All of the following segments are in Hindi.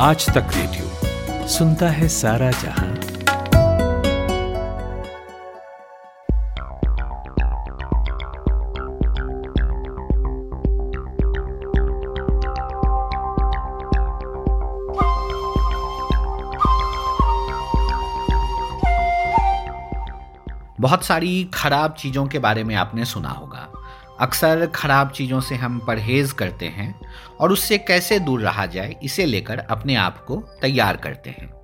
आज तक रेडियो सुनता है सारा जहाँ। बहुत सारी खराब चीज़ों के बारे में आपने सुना होगा। अक्सर खराब चीज़ों से हम परहेज करते हैं और उससे कैसे दूर रहा जाए, इसे लेकर अपने आप को तैयार करते हैं।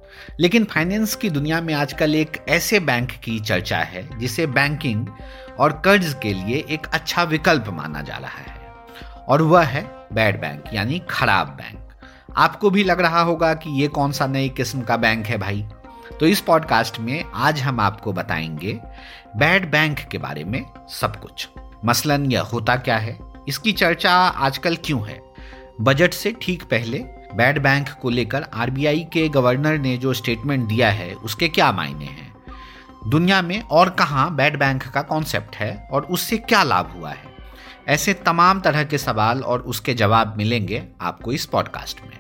लेकिन फाइनेंस की दुनिया में आजकल एक ऐसे बैंक की चर्चा है, जिसे बैंकिंग और कर्ज के लिए एक अच्छा विकल्प माना जा रहा है। और वह है बैड बैंक, यानी खराब बैंक। आपको भी लग रहा होगा कि ये कौन सा नई किस्म का बैंक है भाई। तो इस पॉडकास्ट में आज हम आपको बताएँगे बैड बैंक के बारे में सब कुछ। मसलन यह होता क्या है? इसकी चर्चा आजकल क्यों है? बजट से ठीक पहले बैड बैंक को लेकर आरबीआई के गवर्नर ने जो स्टेटमेंट दिया है, उसके क्या मायने हैं? दुनिया में और कहाँ बैड बैंक का कॉन्सेप्ट है और उससे क्या लाभ हुआ है? ऐसे तमाम तरह के सवाल और उसके जवाब मिलेंगे आपको इस पॉडकास्ट में।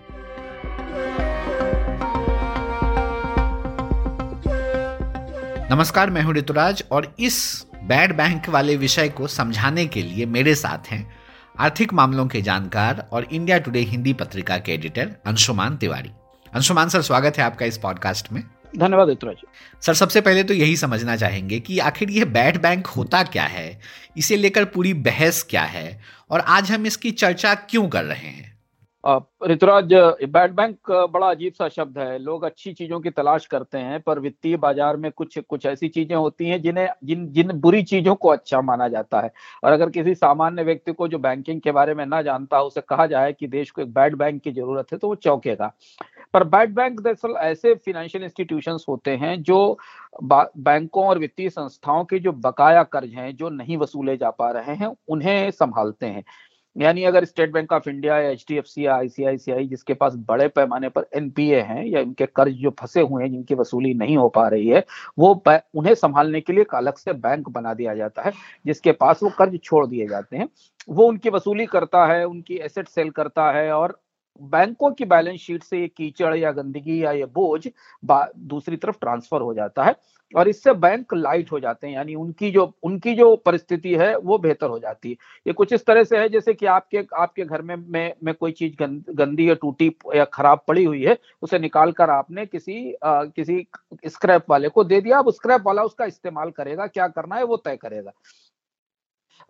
नमस्कार, मैं हूँ ऋतुराज और इस बैड बैंक वाले विषय को समझाने के लिए मेरे साथ हैं आर्थिक मामलों के जानकार और इंडिया टुडे हिंदी पत्रिका के एडिटर अंशुमान तिवारी। अंशुमान सर स्वागत है आपका इस पॉडकास्ट में। धन्यवाद ऋतुराज सर सबसे पहले तो यही समझना चाहेंगे कि आखिर ये बैड बैंक होता क्या है? इसे लेकर पूरी बहस क्या है? और आज हम इसकी चर्चा क्यों कर रहे हैं? ऋतुराज, बैड बैंक बड़ा अजीब सा शब्द है। लोग अच्छी चीज़ों की तलाश करते हैं, पर वित्तीय बाज़ार में कुछ कुछ ऐसी चीज़ें होती हैं जिन्हें, जिन जिन बुरी चीज़ों को अच्छा माना जाता है। और अगर किसी सामान्य व्यक्ति को जो बैंकिंग के बारे में ना जानता हो, उसे कहा जाए कि देश को एक बैड बैंक की ज़रूरत है तो वो चौंकेगा। पर बैड बैंक दरअसल ऐसे फिनेंशियल इंस्टीट्यूशन होते हैं जो बैंकों और वित्तीय संस्थाओं के जो बकाया कर्ज हैं, जो नहीं वसूले जा पा रहे हैं, उन्हें संभालते हैं। यानी अगर स्टेट बैंक ऑफ़ इंडिया या एच डी एफ़ सी या आईसीआईसीआई जिसके पास बड़े पैमाने पर एनपीए हैं या इनके कर्ज जो फंसे हुए हैं, जिनकी वसूली नहीं हो पा रही है, वो उन्हें संभालने के लिए एक अलग से बैंक बना दिया जाता है, जिसके पास वो कर्ज छोड़ दिए जाते हैं। वो उनकी वसूली करता है, उनकी एसेट सेल करता है और बैंकों की बैलेंस शीट से ये कीचड़ या गंदगी या ये बोझ दूसरी तरफ़ ट्रांसफ़र हो जाता है और इससे बैंक लाइट हो जाते हैं यानी उनकी जो उनकी जो परिस्थिति है वो बेहतर हो जाती है। ये कुछ इस तरह से है जैसे कि आपके आपके घर में में, में कोई चीज़ गंद, गंदी या टूटी या खराब पड़ी हुई है उसे निकाल कर आपने किसी आ, किसी स्क्रैप वाले को दे दिया अब स्क्रैप वाला उसका इस्तेमाल करेगा क्या करना है वो तय करेगा।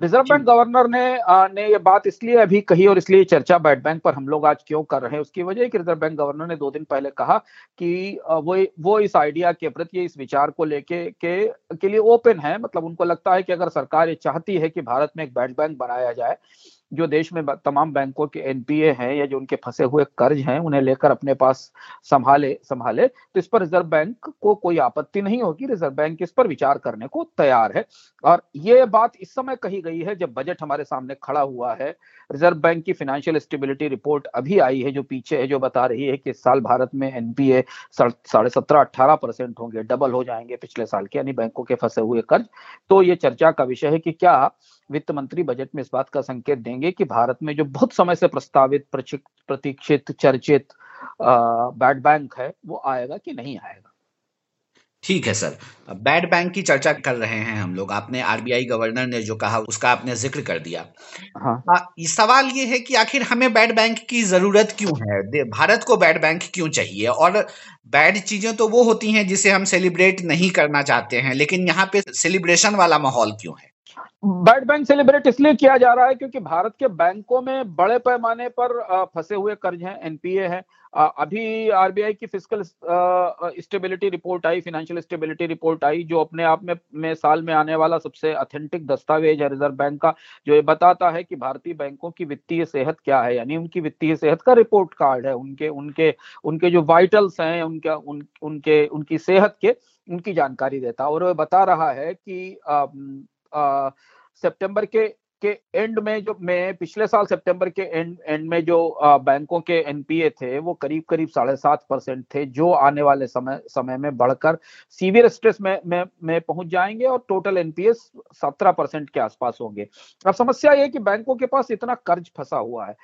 रिज़र्व बैंक गवर्नर ने आ, ने ये बात इसलिए अभी कही और इसलिए चर्चा बैड बैंक पर हम लोग आज क्यों कर रहे हैं उसकी वजह कि रिज़र्व बैंक गवर्नर ने दो दिन पहले कहा कि वो वो इस आइडिया के प्रति इस विचार को लेके के के लिए ओपन है मतलब उनको लगता है कि अगर सरकार ये चाहती है कि भारत में एक बैड बैंक बनाया जाए जो देश में तमाम बैंकों के एनपीए हैं या जो उनके फंसे हुए कर्ज हैं, उन्हें लेकर अपने पास संभाले संभाले तो इस पर रिज़र्व बैंक को कोई आपत्ति नहीं होगी। रिज़र्व बैंक इस पर विचार करने को तैयार है। और ये बात इस समय कही गई है जब बजट हमारे सामने खड़ा हुआ है। रिज़र्व बैंक की फाइनेंशियल स्टेबिलिटी रिपोर्ट अभी आई है जो पीछे है, जो बता रही है कि इस साल भारत में एनपीए साढ़े सत्रह अट्ठारह परसेंट होंगे, डबल हो जाएँगे पिछले साल के, यानी बैंकों के फंसे हुए कर्ज। तो ये चर्चा का विषय है कि क्या वित्त मंत्री बजट में इस बात का संकेत देंगे कि भारत में जो बहुत समय से प्रस्तावित प्रतीक्षित चर्चित बैड बैंक है वो आएगा कि नहीं आएगा? ठीक है सर। बैड बैंक की चर्चा कर रहे हैं हम लोग। आपने आरबीआई गवर्नर ने जो कहा उसका आपने ज़िक्र कर दिया। हाँ। आ, सवाल ये है कि आखिर हमें बैड बैंक की ज़रूरत क्यों है? भारत को बैड बैंक क्यों चाहिए? और बैड चीज़ें तो वो होती हैं जिसे हम सेलिब्रेट नहीं करना चाहते हैं लेकिन यहाँ पे सेलिब्रेशन वाला माहौल क्यों है? बैड बैंक सेलिब्रेट इसलिए किया जा रहा है क्योंकि भारत के बैंकों में बड़े पैमाने पर फंसे हुए कर्ज हैं एनपीए है। अभी आरबीआई की फ़िज़िकल स्टेबिलिटी रिपोर्ट आई फाइनेंशियल स्टेबिलिटी रिपोर्ट आई जो अपने आप में, में साल में आने वाला सबसे अथेंटिक दस्तावेज़ है रिज़र्व बैंक का जो ये बताता है कि भारतीय बैंकों की वित्तीय सेहत क्या है यानी उनकी वित्तीय सेहत का रिपोर्ट कार्ड है उनके उनके उनके जो वाइटल्स हैं उनके उन, उनके उनकी सेहत के उनकी जानकारी देता और वो बता रहा है कि सितंबर के के एंड में जो मैं पिछले साल सितंबर के एंड एंड में जो आ, बैंकों के एनपीए थे वो करीब करीब साढ़े सात परसेंट थे जो आने वाले समय समय में बढ़कर सीवियर स्ट्रेस में में में पहुँच जाएँगे और टोटल एनपीए सत्रह परसेंट के आसपास होंगे। अब समस्या ये कि बैंकों के पास इतना कर्ज फंसा हुआ है।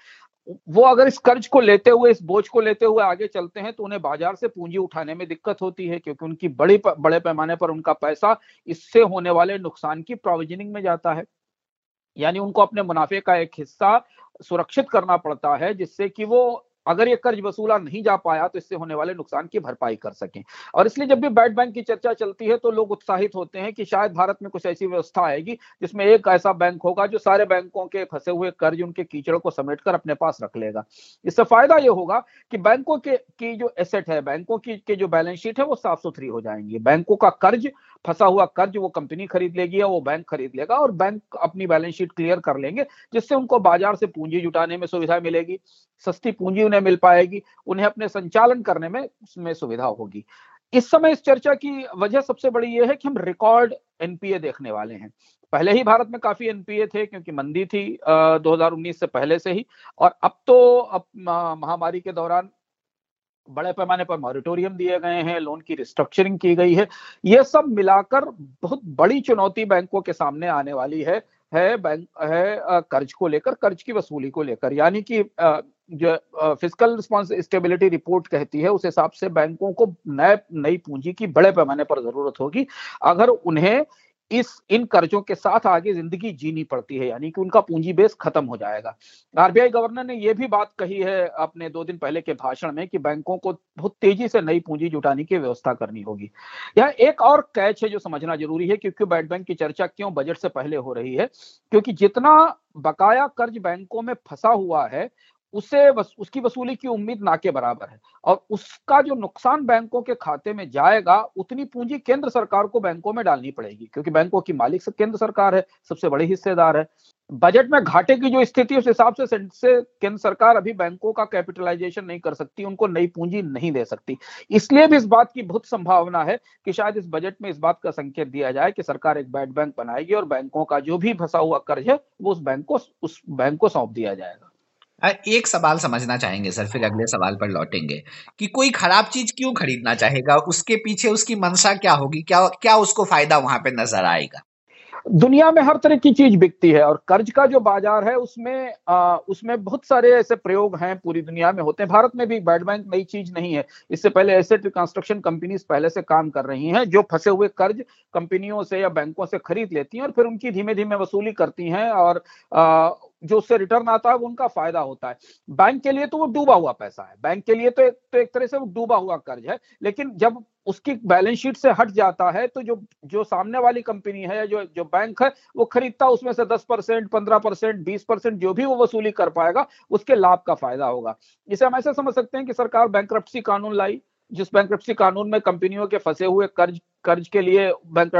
वो अगर इस कर्ज को लेते हुए, इस बोझ को लेते हुए आगे चलते हैं तो उन्हें बाज़ार से पूंजी उठाने में दिक्कत होती है, क्योंकि उनकी बड़ी बड़े पैमाने पर उनका पैसा इससे होने वाले नुकसान की प्रोविजनिंग में जाता है। यानी उनको अपने मुनाफे का एक हिस्सा सुरक्षित करना पड़ता है, जिससे कि वो अगर ये कर्ज वसूला नहीं जा पाया तो इससे होने वाले नुकसान की भरपाई कर सकें। और इसलिए जब भी बैड बैंक की चर्चा चलती है तो लोग उत्साहित होते हैं कि शायद भारत में कुछ ऐसी व्यवस्था आएगी जिसमें एक ऐसा बैंक होगा जो सारे बैंकों के फंसे हुए कर्ज, उनके कीचड़ को समेट कर अपने पास रख लेगा। इससे फ़ायदा ये होगा कि बैंकों के, की जो एसेट है, बैंकों की, के जो बैलेंस शीट है वो साफ़ सुथरी हो जाएँगी। बैंकों का कर्ज, फंसा हुआ कर्ज वो कंपनी खरीद लेगी या वो बैंक खरीद लेगा और बैंक अपनी बैलेंस शीट क्लियर कर लेंगे, जिससे उनको बाज़ार से पूंजी जुटाने में सुविधा मिलेगी। सस्ती पूंजी उन्हें मिल पाएगी, उन्हें अपने संचालन करने में उसमें सुविधा होगी। इस समय इस चर्चा की वजह सबसे बड़ी यह है कि हम रिकॉर्ड एनपीए देखने वाले हैं। पहले ही भारत में काफ़ी एनपीए थे, क्योंकि मंदी थी 2019 से पहले से ही, और अब तो अब महामारी के दौरान बड़े पैमाने पर मॉरिटोरियम दिए गए हैं, लोन की रिस्ट्रक्चरिंग की गई है। ये सब मिलाकर बहुत बड़ी चुनौती बैंकों के सामने आने वाली है। है बैंक है कर्ज को लेकर, कर्ज की वसूली को लेकर। यानी कि जो फ़िज़िकल रिस्पॉन्स स्टेबिलिटी रिपोर्ट कहती है, उस हिसाब से बैंकों को नए, नई पूंजी की बड़े पैमाने पर ज़रूरत होगी। अगर उन्हें इस, इन कर्जों के साथ आगे ज़िंदगी जीनी पड़ती है, यानी कि उनका पूंजी बेस खत्म हो जाएगा। आरबीआई गवर्नर ने यह भी बात कही है अपने दो दिन पहले के भाषण में कि बैंकों को बहुत तेज़ी से नई पूंजी जुटाने की व्यवस्था करनी होगी। यह एक और कैच है जो समझना ज़रूरी है, क्योंकि बैड बैंक की चर्चा क्यों बजट से पहले हो रही है, क्योंकि जितना बकाया कर्ज बैंकों में फंसा हुआ है उसे वस, उसकी वसूली की उम्मीद ना के बराबर है। और उसका जो नुकसान बैंकों के खाते में जाएगा उतनी पूंजी केंद्र सरकार को बैंकों में डालनी पड़ेगी क्योंकि बैंकों की मालिक सब केंद्र सरकार है सबसे बड़ी हिस्सेदार है। बजट में घाटे की जो स्थिति उस हिसाब से, से केंद्र सरकार अभी बैंकों का कैपिटलाइजेशन नहीं कर सकती उनको नई पूंजी नहीं दे सकती। इसलिए भी इस बात की बहुत संभावना है कि शायद इस बजट में इस बात का संकेत दिया जाए कि सरकार एक बैड बैंक बनाएगी और बैंकों का जो भी फंसा हुआ कर्ज है वो उस बैंक को उस बैंक को सौंप दिया जाएगा। एक सवाल समझना चाहेंगे सर, फिर अगले सवाल पर लौटेंगे कि कोई खराब चीज़ क्यों खरीदना चाहेगा? उसके पीछे उसकी मंशा क्या होगी? क्या क्या उसको फ़ायदा वहाँ पे नज़र आएगा? दुनिया में हर तरह की चीज़ बिकती है और कर्ज का जो बाज़ार है उसमें आ, उसमें बहुत सारे ऐसे प्रयोग हैं पूरी दुनिया में होते हैं। भारत में भी बैड बैंक नई चीज़ नहीं है। इससे पहले एसेट रिकंस्ट्रक्शन कंपनीज़ पहले से काम कर रही हैं जो फंसे हुए कर्ज कंपनियों से या बैंकों से खरीद लेती हैं और फिर उनकी धीमे धीमे वसूली करती हैं और आ, जो उससे रिटर्न आता है वो उनका फ़ायदा होता है। बैंक के लिए तो वो डूबा हुआ पैसा है। बैंक के लिए तो एक तो एक तरह से वो डूबा हुआ कर्ज है। लेकिन जब उसकी बैलेंस शीट से हट जाता है तो जो जो सामने वाली कंपनी है जो जो बैंक है, वो खरीदता, उसमें से दस परसेंट, पंद्रह परसेंट, बीस परसेंट जो भी वो वसूली कर पाएगा, उसके लाभ का फ़ायदा होगा। इसे हम ऐसे समझ सकते हैं कि सरकार बैंक कानून लाई, जिस बैंक कानून में कंपनियों के फंसे हुए कर्ज कर्ज के लिए बैंक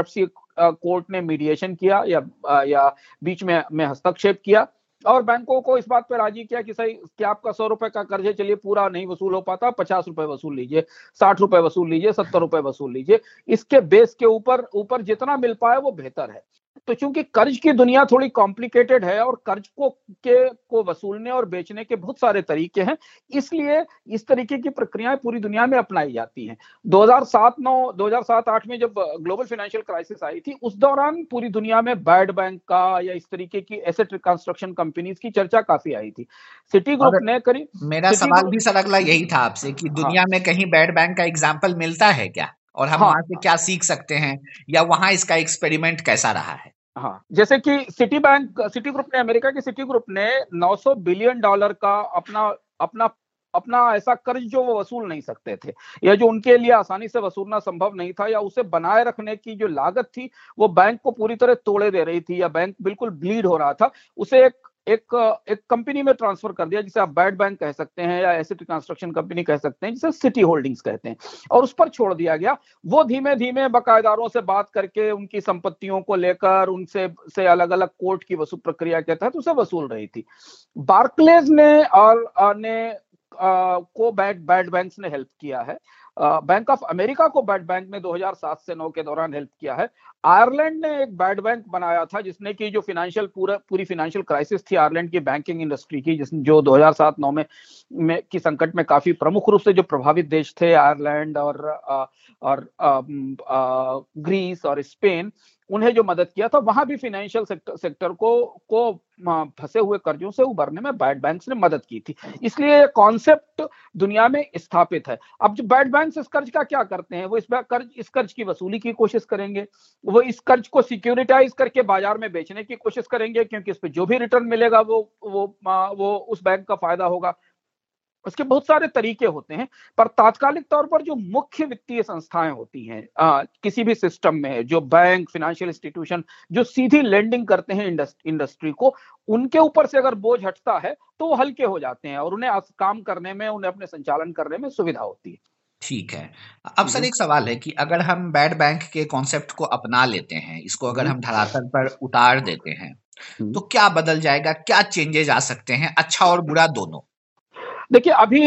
कोर्ट ने मीडिएशन किया या या बीच में में हस्तक्षेप किया और बैंकों को इस बात पर राज़ी किया कि सही, कि आपका सौ रुपए का कर्ज चलिए, पूरा नहीं वसूल हो पाता, पचास रुपए वसूल लीजिए, साठ रुपए वसूल लीजिए, सत्तर रुपए वसूल लीजिए। इसके बेस के ऊपर ऊपर जितना मिल पाए वो बेहतर है। तो चूँकि कर्ज की दुनिया थोड़ी कॉम्प्लिकेटेड है और कर्ज को के को वसूलने और बेचने के बहुत सारे तरीके हैं इसलिए इस तरीके की प्रक्रियाएँ पूरी दुनिया में अपनाई जाती हैं। 2007 9 2007 8 में जब ग्लोबल फाइनेंशियल क्राइसिस आई थी उस दौरान पूरी दुनिया में बैड बैंक का या इस तरीके की एसेट रिकंस्ट्रक्शन कंपनीज़ की चर्चा काफ़ी आई थी। सिटी ग्रुप ने करीब मेरा सवाल भी सर अगला यही था आपसे कि दुनिया हाँ, में कहीं बैड बैंक का एग्ज़ाम्पल मिलता है क्या? और हम हाँ, वहाँ से क्या सीख सकते हैं या वहाँ इसका एक्सपेरिमेंट कैसा रहा है? हाँ जैसे कि सिटी बैंक सिटी ग्रुप ने अमेरिका की सिटी ग्रुप ने 900 बिलियन डॉलर का अपना अपना अपना ऐसा कर्ज जो वो वसूल नहीं सकते थे या जो उनके लिए आसानी से वसूलना संभव नहीं था या उसे बनाए रखने की जो लागत थी वो बैंक को पूरी तरह तोड़े दे रही थी या बैंक बिल्कुल ब्लीड हो रहा था उसे एक एक एक कंपनी में ट्रांसफ़र कर दिया जिसे आप बैड बैंक कह सकते हैं या एसिड कंस्ट्रक्शन कंपनी कह सकते हैं जिसे सिटी होल्डिंग्स कहते हैं। और उस पर छोड़ दिया गया। वो धीमे धीमे बकायेदारों से बात करके उनकी संपत्तियों को लेकर उनसे से अलग अलग कोर्ट की वसूल प्रक्रिया के तहत उसे वसूल रही थी। बार्कलेज ने और ने आ, को बैड बैड बैंक ने हेल्प किया है। बैंक ऑफ़ अमेरिका को बैड बैंक ने 2007 से 9 के दौरान हेल्प किया है। आयरलैंड ने एक बैड बैंक बनाया था जिसने की जो फिनेंशियल पूरा पूरी फिनेंशियल क्राइसिस थी आयरलैंड की बैंकिंग इंडस्ट्री की जिस जो 2007-9 में, में की संकट में काफ़ी प्रमुख रूप से जो प्रभावित देश थे आयरलैंड और और ग्रीस और स्पेन उन्हें जो मदद किया था, वहाँ भी फाइनेंशियल सेक्टर सेक्टर को को फंसे हुए कर्जों से उभरने में बैड बैंक्स ने मदद की थी। इसलिए ये कॉन्सेप्ट दुनिया में स्थापित है। अब जो बैड बैंक्स इस कर्ज का क्या करते हैं? वो इस कर्ज इस कर्ज की वसूली की कोशिश करेंगे। वो इस कर्ज को सिक्योरिटाइज करके बाज़ार में बेचने की कोशिश करेंगे, क्योंकि इस पर जो भी रिटर्न मिलेगा, वो वो वो उस बैंक का फ़ायदा होगा। उसके बहुत सारे तरीके होते हैं पर तात्कालिक तौर पर जो मुख्य वित्तीय संस्थाएँ होती हैं आ, किसी भी सिस्टम में जो बैंक फाइनेंशियल इंस्टीट्यूशन जो सीधी लेंडिंग करते हैं इंडस्ट्री को उनके ऊपर से अगर बोझ हटता है तो वो हल्के हो जाते हैं और उन्हें काम करने में उन्हें अपने संचालन करने में सुविधा होती है। ठीक है। अब सर एक सवाल है कि अगर हम बैड बैंक के कॉन्सेप्ट को अपना लेते हैं इसको अगर हम धरातल पर उतार देते हैं तो क्या बदल जाएगा क्या चेंजेस आ सकते हैं अच्छा और बुरा दोनों? देखिए, अभी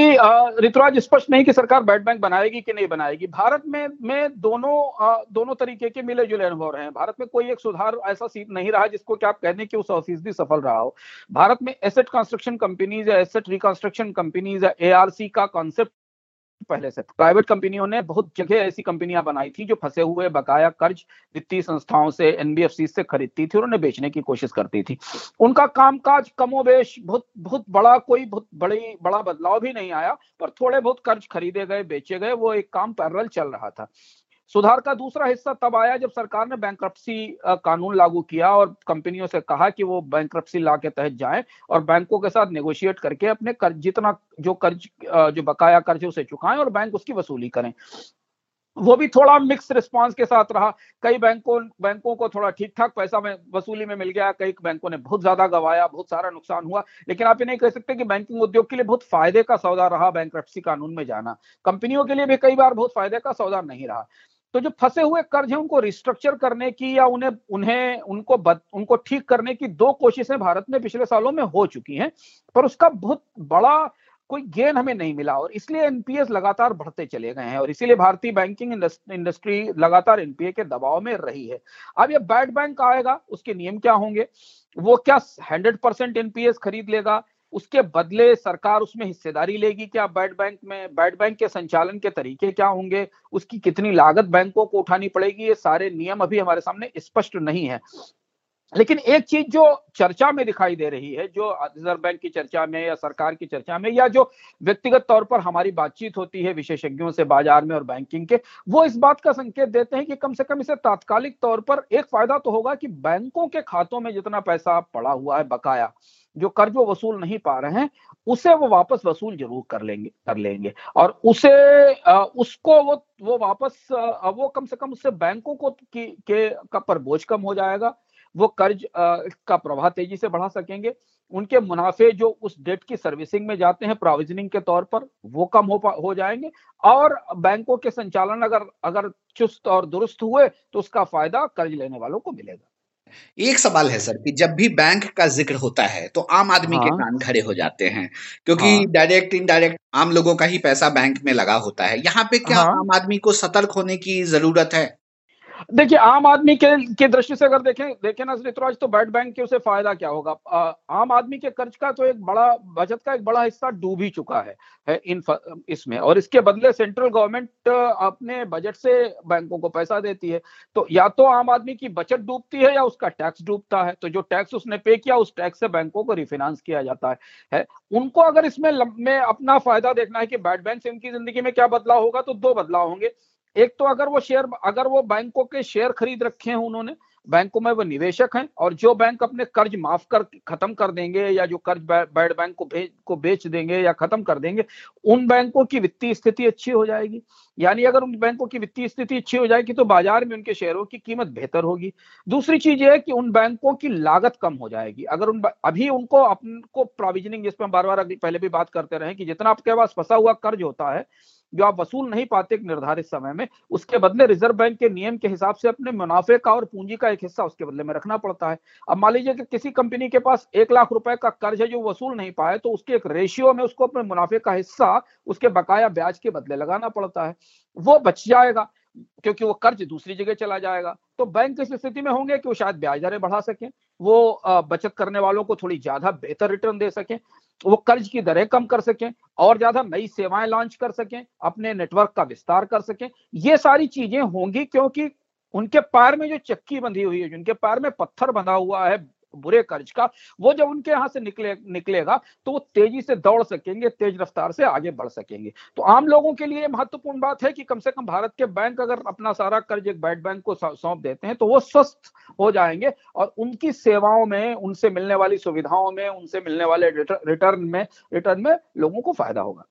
ऋतुराज स्पष्ट नहीं कि सरकार बैड बैंक बनाएगी कि नहीं बनाएगी। भारत में में दोनों दोनों तरीके के मिले जुले अनुभव रहे हैं। भारत में कोई एक सुधार ऐसा सीट नहीं रहा जिसको कि आप कहने की वो सौ फ़ीसदी सफल रहा हो। भारत में एसेट कंस्ट्रक्शन कंपनीज़ या एसेट रिकंस्ट्रक्शन कंपनीज़ या एआरसी का कॉन्सेप्ट पहले से। प्राइवेट कंपनियों ने बहुत जगह ऐसी कंपनियाँ बनाई थी जो फंसे हुए बकाया कर्ज वित्तीय संस्थाओं से एनबीएफसी से खरीदती थी और उन्हें बेचने की कोशिश करती थी। उनका कामकाज कमोबेश, बहुत बहुत बड़ा कोई, बहुत बड़ी, बड़ा बदलाव भी नहीं आया, पर थोड़े बहुत कर्ज खरीदे गए, बेचे गए, वो एक काम पैरल चल रहा था। सुधार का दूसरा हिस्सा तब आया जब सरकार ने बैंक कानून लागू किया और कंपनियों से कहा कि वो बैंक ला के तहत जाएँ और बैंकों के साथ नेगोशिएट करके अपने कर्ज जितना जो कर्ज जो बकाया कर्ज है उसे चुकाएँ और बैंक उसकी वसूली करें। वो भी थोड़ा मिक्स रिस्पांस के साथ रहा। कई बैंकों बैंकों को थोड़ा ठीक ठाक पैसा में वसूली में मिल गया, कई बैंकों ने बहुत ज़्यादा गवाया, बहुत सारा नुकसान हुआ, लेकिन आप ये नहीं कह सकते कि बैंकिंग उद्योग के लिए बहुत फ़ायदे का सौदा रहा बैंक कानून में जाना। कंपनियों के लिए भी कई बार बहुत फ़ायदे का सौदा नहीं रहा। तो जो फंसे हुए कर्ज हैं उनको रिस्ट्रक्चर करने की या उन्हें उन्हें उनको बद, उनको ठीक करने की दो कोशिशें भारत में पिछले सालों में हो चुकी हैं पर उसका बहुत बड़ा कोई गेन हमें नहीं मिला और इसलिए एनपीएस लगातार बढ़ते चले गए हैं और इसीलिए भारतीय बैंकिंग इंडस्ट्री लगातार एनपीए के दबाव में रही है। अब ये बैड बैंक आएगा उसके नियम क्या होंगे? वो क्या हंड्रेड परसेंट एनपीएस खरीद लेगा? उसके बदले सरकार उसमें हिस्सेदारी लेगी क्या? बैड बैंक में बैड बैंक के संचालन के तरीके क्या होंगे? उसकी कितनी लागत बैंकों को उठानी पड़ेगी? ये सारे नियम अभी हमारे सामने स्पष्ट नहीं है। लेकिन एक चीज़ जो चर्चा में दिखाई दे रही है जो रिज़र्व बैंक की चर्चा में या सरकार की चर्चा में या जो व्यक्तिगत तौर पर हमारी बातचीत होती है विशेषज्ञों से बाज़ार में और बैंकिंग के वो इस बात का संकेत देते हैं कि कम से कम इसे तात्कालिक तौर पर एक फ़ायदा तो होगा कि बैंकों के खातों में जितना पैसा पड़ा हुआ है बकाया जो कर्ज वो वसूल नहीं पा रहे हैं उसे वो वापस वसूल ज़रूर कर लेंगे कर लेंगे। और उसे उसको वो वो वापस वो कम से कम उससे बैंकों को की, के पर बोझ कम हो जाएगा। वो कर्ज का प्रवाह तेज़ी से बढ़ा सकेंगे उनके मुनाफे जो उस डेट की सर्विसिंग में जाते हैं प्रोविजनिंग के तौर पर वो कम हो हो जाएँगे और बैंकों के संचालन अगर अगर चुस्त और दुरुस्त हुए तो उसका फ़ायदा कर्ज लेने वालों को मिलेगा एक सवाल है सर कि जब भी बैंक का ज़िक्र होता है तो आम आदमी हाँ। के कान खड़े हो जाते हैं क्योंकि हाँ। डायरेक्ट इनडायरेक्ट आम लोगों का ही पैसा बैंक में लगा होता है यहाँ पे क्या हाँ। आम आदमी को सतर्क होने की ज़रूरत है देखिए आम आदमी के की दृष्टि से अगर देखें देखें ना ऋतुराज तो बैड बैंक के उसे फ़ायदा क्या होगा? आ, आम आदमी के कर्ज का तो एक बड़ा बचत का एक बड़ा हिस्सा डूब ही चुका है, है इन इसमें। और इसके बदले सेंट्रल गवर्नमेंट अपने बजट से बैंकों को पैसा देती है। तो या तो आम आदमी की बचत डूबती है या उसका टैक्स डूबता है। तो जो टैक्स उसने पे किया उस टैक्स से बैंकों को रिफाइनांस किया जाता है, है। उनको अगर इसमें में अपना फ़ायदा देखना है कि बैड बैंक से उनकी ज़िंदगी में क्या बदलाव होगा तो दो बदलाव होंगे। एक तो अगर वो शेयर अगर वो बैंकों के शेयर खरीद रखे हैं उन्होंने बैंकों में वो निवेशक हैं, और जो बैंक अपने कर्ज माफ़ कर, खत्म कर देंगे, या जो कर्ज बैड बैंक को भेज, को बेच देंगे, या खत्म कर देंगे, उन बैंकों की वित्तीय स्थिति अच्छी हो जाएगी। यानी अगर उन बैंकों की वित्तीय स्थिति अच्छी हो जाएगी तो बाज़ार में उनके शेयरों की कीमत बेहतर होगी। दूसरी चीज़ ये है कि उन बैंकों की लागत कम हो जाएगी। अगर उन, अभी उनको अपनको प्रोविजनिंग जिसमें पर बार बार पहले भी बात करते रहे, कि जितना आपके पास फंसा हुआ कर्ज होता है जो आप वसूल नहीं पाते एक निर्धारित समय में, उसके बदले रिज़र्व बैंक के नियम के हिसाब से अपने मुनाफे का और पूंजी का एक हिस्सा उसके बदले में रखना पड़ता है। अब मान लीजिए कि किसी कंपनी के पास एक लाख रुपए का कर्ज है जो वसूल नहीं पाए तो उसके एक रेशियो में उसको अपने मुनाफे का हिस्सा उसके बकाया ब्याज के बदले लगाना पड़ता है। वो बच जाएगा, क्योंकि वो कर्ज दूसरी जगह चला जाएगा। तो बैंक इस स्थिति में होंगे कि वो शायद ब्याज दरें बढ़ा सकें, वो बचत करने वालों को थोड़ी ज़्यादा बेहतर रिटर्न दे सकें वो कर्ज की दरें कम कर सकें और ज़्यादा नई सेवाएँ लॉन्च कर सकें, अपने नेटवर्क का विस्तार कर सकें। ये सारी चीज़ें होंगी क्योंकि उनके पैर में जो चक्की बंधी हुई है, जिनके पैर में पत्थर बंधा हुआ है बुरे कर्ज का, वो जब उनके यहाँ से निकले, निकलेगा तो वो तेज़ी से दौड़ सकेंगे, तेज रफ्तार से आगे बढ़ सकेंगे। तो आम लोगों के लिए महत्वपूर्ण बात है कि कम से कम भारत के बैंक अगर अपना सारा कर्ज एक बैड बैंक को सौंप देते हैं तो वो स्वस्थ हो जाएँगे और उनकी सेवाओं में, उनसे मिलने वाली सुविधाओं में, उनसे मिलने वाले रिटर्न में रिटर्न में लोगों को फ़ायदा होगा।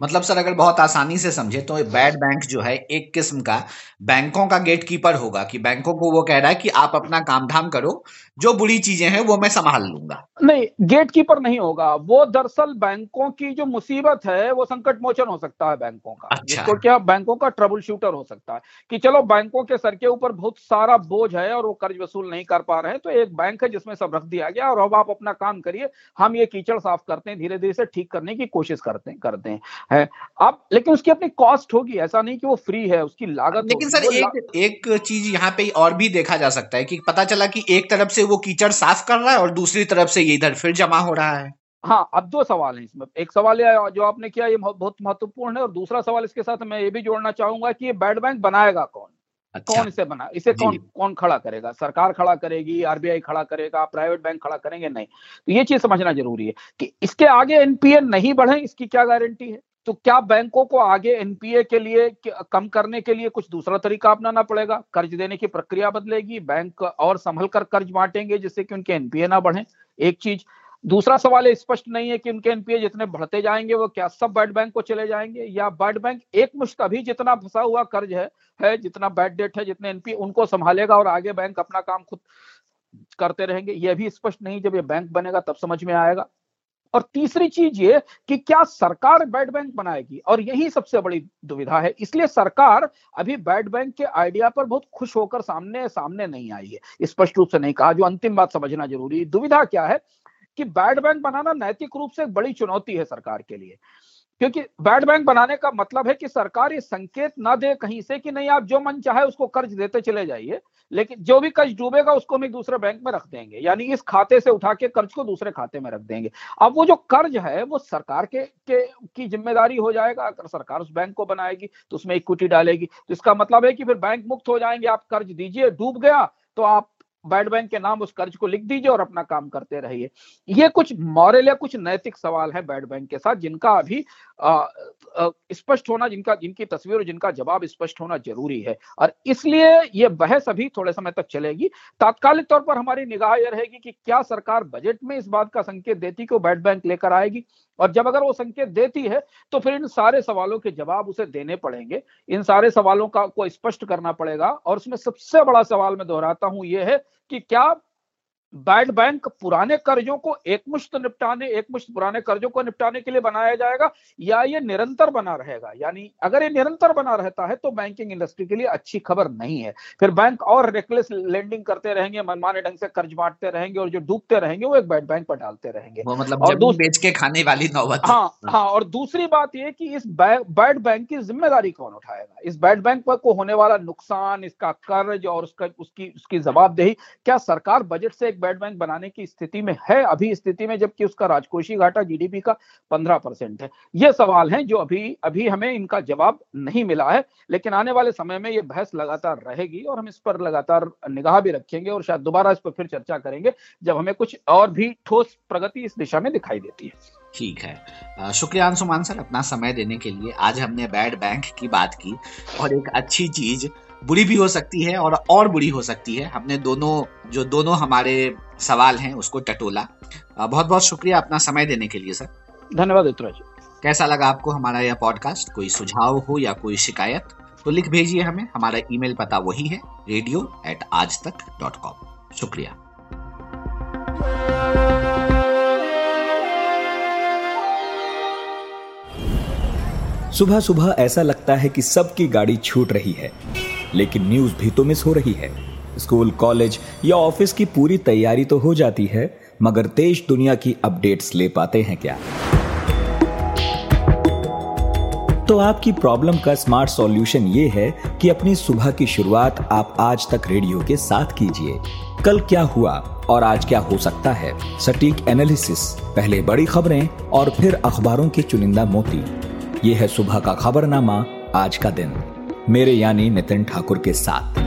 मतलब सर अगर बहुत आसानी से समझे तो बैड बैंक जो है एक किस्म का बैंकों का गेट कीपर होगा कि बैंकों को वो कह रहा है कि आप अपना काम धाम करो जो बुरी चीज़ें हैं वो मैं संभाल लूँगा। नहीं गेट कीपर नहीं होगा। वो दरअसल बैंकों की जो मुसीबत है वो संकट मोचन हो सकता है बैंकों का। अच्छा। जिसको क्या बैंकों का ट्रबल शूटर हो सकता है कि चलो बैंकों के सर के ऊपर बहुत सारा बोझ है और वो कर्ज वसूल नहीं कर पा रहे हैं तो एक बैंक है जिसमें सब रख दिया गया और अब आप अपना काम करिए हम ये कीचड़ साफ़ करते हैं धीरे धीरे से ठीक करने की कोशिश करते हैं करते हैं। है। अब लेकिन उसकी अपनी कॉस्ट होगी ऐसा नहीं कि वो फ्री है उसकी लागत लेकिन सर एक एक चीज़ यहाँ पे और भी देखा जा सकता है कि पता चला कि एक तरफ़ से वो कीचड़ साफ़ कर रहा है और दूसरी तरफ़ से ये इधर फिर जमा हो रहा है। हाँ अब दो सवाल हैं इसमें। एक सवाल जो आपने किया ये बहुत महत्वपूर्ण है और दूसरा सवाल इसके साथ मैं ये भी जोड़ना चाहूँगा कि ये बैड बैंक बनाएगा कौन? अच्छा। कौन इसे बना? इसे कौन कौन खड़ा करेगा? सरकार खड़ा करेगी आरबीआई खड़ा करेगा प्राइवेट बैंक खड़ा करेंगे? नहीं। तो ये चीज़ समझना ज़रूरी है कि इसके आगे एनपीए नहीं बढ़े इसकी क्या गारंटी है? तो क्या बैंकों को आगे एनपीए के लिए कम करने के लिए कुछ दूसरा तरीका अपनाना पड़ेगा? कर्ज देने की प्रक्रिया बदलेगी बैंक और संभल कर कर्ज बांटेंगे जिससे कि उनके एनपीए ना बढ़े? एक चीज़। दूसरा सवाल स्पष्ट नहीं है कि उनके एनपीए जितने बढ़ते जाएँगे, वो क्या सब बैड बैंक को चले जाएँगे? या बैड बैंक एक मुश्त अभी जितना फंसा हुआ कर्ज है है, जितना बैड डेट है, जितने एनपीए उनको संभालेगा और आगे बैंक अपना काम खुद करते रहेंगे। यह भी स्पष्ट नहीं, जब ये बैंक बनेगा तब समझ में आएगा। और तीसरी चीज़ ये कि क्या सरकार बैड बैंक बनाएगी? और यही सबसे बड़ी दुविधा है। इसलिए सरकार अभी बैड बैंक के आइडिया पर बहुत खुश होकर सामने सामने नहीं आई है। स्पष्ट रूप से नहीं कहा, जो अंतिम बात समझना ज़रूरी। दुविधा क्या है? कि बैड बैंक बनाना नैतिक रूप से बड़ी चुनौती है सरकार के लिए। क्योंकि बैड बैंक बनाने का मतलब है कि सरकार ये संकेत ना दे कहीं से कि नहीं आप जो मन चाहे उसको कर्ज देते चले जाइए लेकिन जो भी कर्ज डूबेगा उसको हम एक दूसरे बैंक में रख देंगे यानी इस खाते से उठा के कर्ज को दूसरे खाते में रख देंगे। अब वो जो कर्ज है वो सरकार के, के की ज़िम्मेदारी हो जाएगा अगर सरकार उस बैंक को बनाएगी तो उसमें इक्विटी डालेगी। तो इसका मतलब है कि फिर बैंक मुक्त हो जाएँगे आप कर्ज दीजिए डूब गया तो आप बैड बैंक के नाम उस कर्ज को लिख दीजिए और अपना काम करते रहिए। ये कुछ मॉरल या कुछ नैतिक सवाल है बैड बैंक के साथ, जिनका अभी स्पष्ट होना, जिनका, जिनकी तस्वीर और जिनका जवाब स्पष्ट होना ज़रूरी है। और इसलिए ये बहस अभी थोड़े समय तक चलेगी। तात्कालिक तौर पर हमारी निगाह यह रहेगी कि क्या सरकार बजट में इस बात का संकेत देती कि वो बैड बैंक लेकर आएगी? और जब अगर वो संकेत देती है तो फिर इन सारे सवालों के जवाब उसे देने पड़ेंगे। इन सारे सवालों का, को स्पष्ट करना पड़ेगा। और उसमें सबसे बड़ा सवाल मैं दोहराता हूँ, ये है कि क्या बैड बैंक पुराने कर्जों को एकमुश्त निपटाने एकमुश्त पुराने कर्जों को निपटाने के लिए बनाया जाएगा या ये निरंतर बना रहेगा? यानी अगर ये निरंतर बना रहता है तो बैंकिंग इंडस्ट्री के लिए अच्छी खबर नहीं है। फिर बैंक और रेकलेस लेंडिंग करते रहेंगे मनमाने ढंग से कर्ज बांटते रहेंगे और जो डूबते रहेंगे वो एक बैड बैंक पर डालते रहेंगे। वो मतलब और बेच के खाने वाली नौबत। हाँ हाँ और दूसरी बात ये कि इस बैड बैंक की ज़िम्मेदारी कौन उठाएगा? इस बैड बैंक पर को होने वाला नुकसान इसका कर्ज और उसका उसकी उसकी जवाबदेही क्या सरकार बजट से एक बैड बैंक बनाने की स्थिति में है, अभी स्थिति में जबकि उसका राजकोषीय घाटा जीडीपी का पंद्रह परसेंट है। ये सवाल हैं जो अभी अभी हमें इनका जवाब नहीं मिला है, लेकिन आने वाले समय में ये बहस लगातार रहेगी और हम इस पर लगातार निगाह भी रखेंगे और शायद दोबारा इस पर फिर चर्चा करेंगे, जब हमें कुछ और भी ठोस प्रगति इस दिशा में दिखाई देती है। ठीक है। शुक्रिया अंशुमान सर, अपना समय देने के लिए आज हमने बैड बैंक की बात की और एक अच्छी चीज़ बुरी भी हो सकती है और और बुरी हो सकती है। हमने दोनों जो दोनों हमारे सवाल हैं उसको टटोला। बहुत बहुत शुक्रिया अपना समय देने के लिए सर। धन्यवाद जी। कैसा लगा आपको हमारा यह पॉडकास्ट कोई सुझाव हो या कोई शिकायत? तो लिख भेजिए हमें। हमारा ईमेल पता वही है रेडियो एट आज तक डॉट कॉम शुक्रिया। सुबह सुबह ऐसा लगता है कि सबकी गाड़ी छूट रही है। लेकिन न्यूज़ भी तो मिस हो रही है। स्कूल, कॉलेज या ऑफ़िस की पूरी तैयारी तो हो जाती है, मगर देश दुनिया की अपडेट्स ले पाते हैं क्या? तो आपकी प्रॉब्लम का स्मार्ट सॉल्यूशन ये है कि अपनी सुबह की शुरुआत आप आज तक रेडियो के साथ कीजिए। कल क्या हुआ और आज क्या हो सकता है? सटीक एनालिसिस, पहले बड़ी खबरें और फिर अखबारों के चुनिंदा मोती। ये है सुबह का खबरनामा आज का दिन। मेरे यानी नितिन ठाकुर के साथ।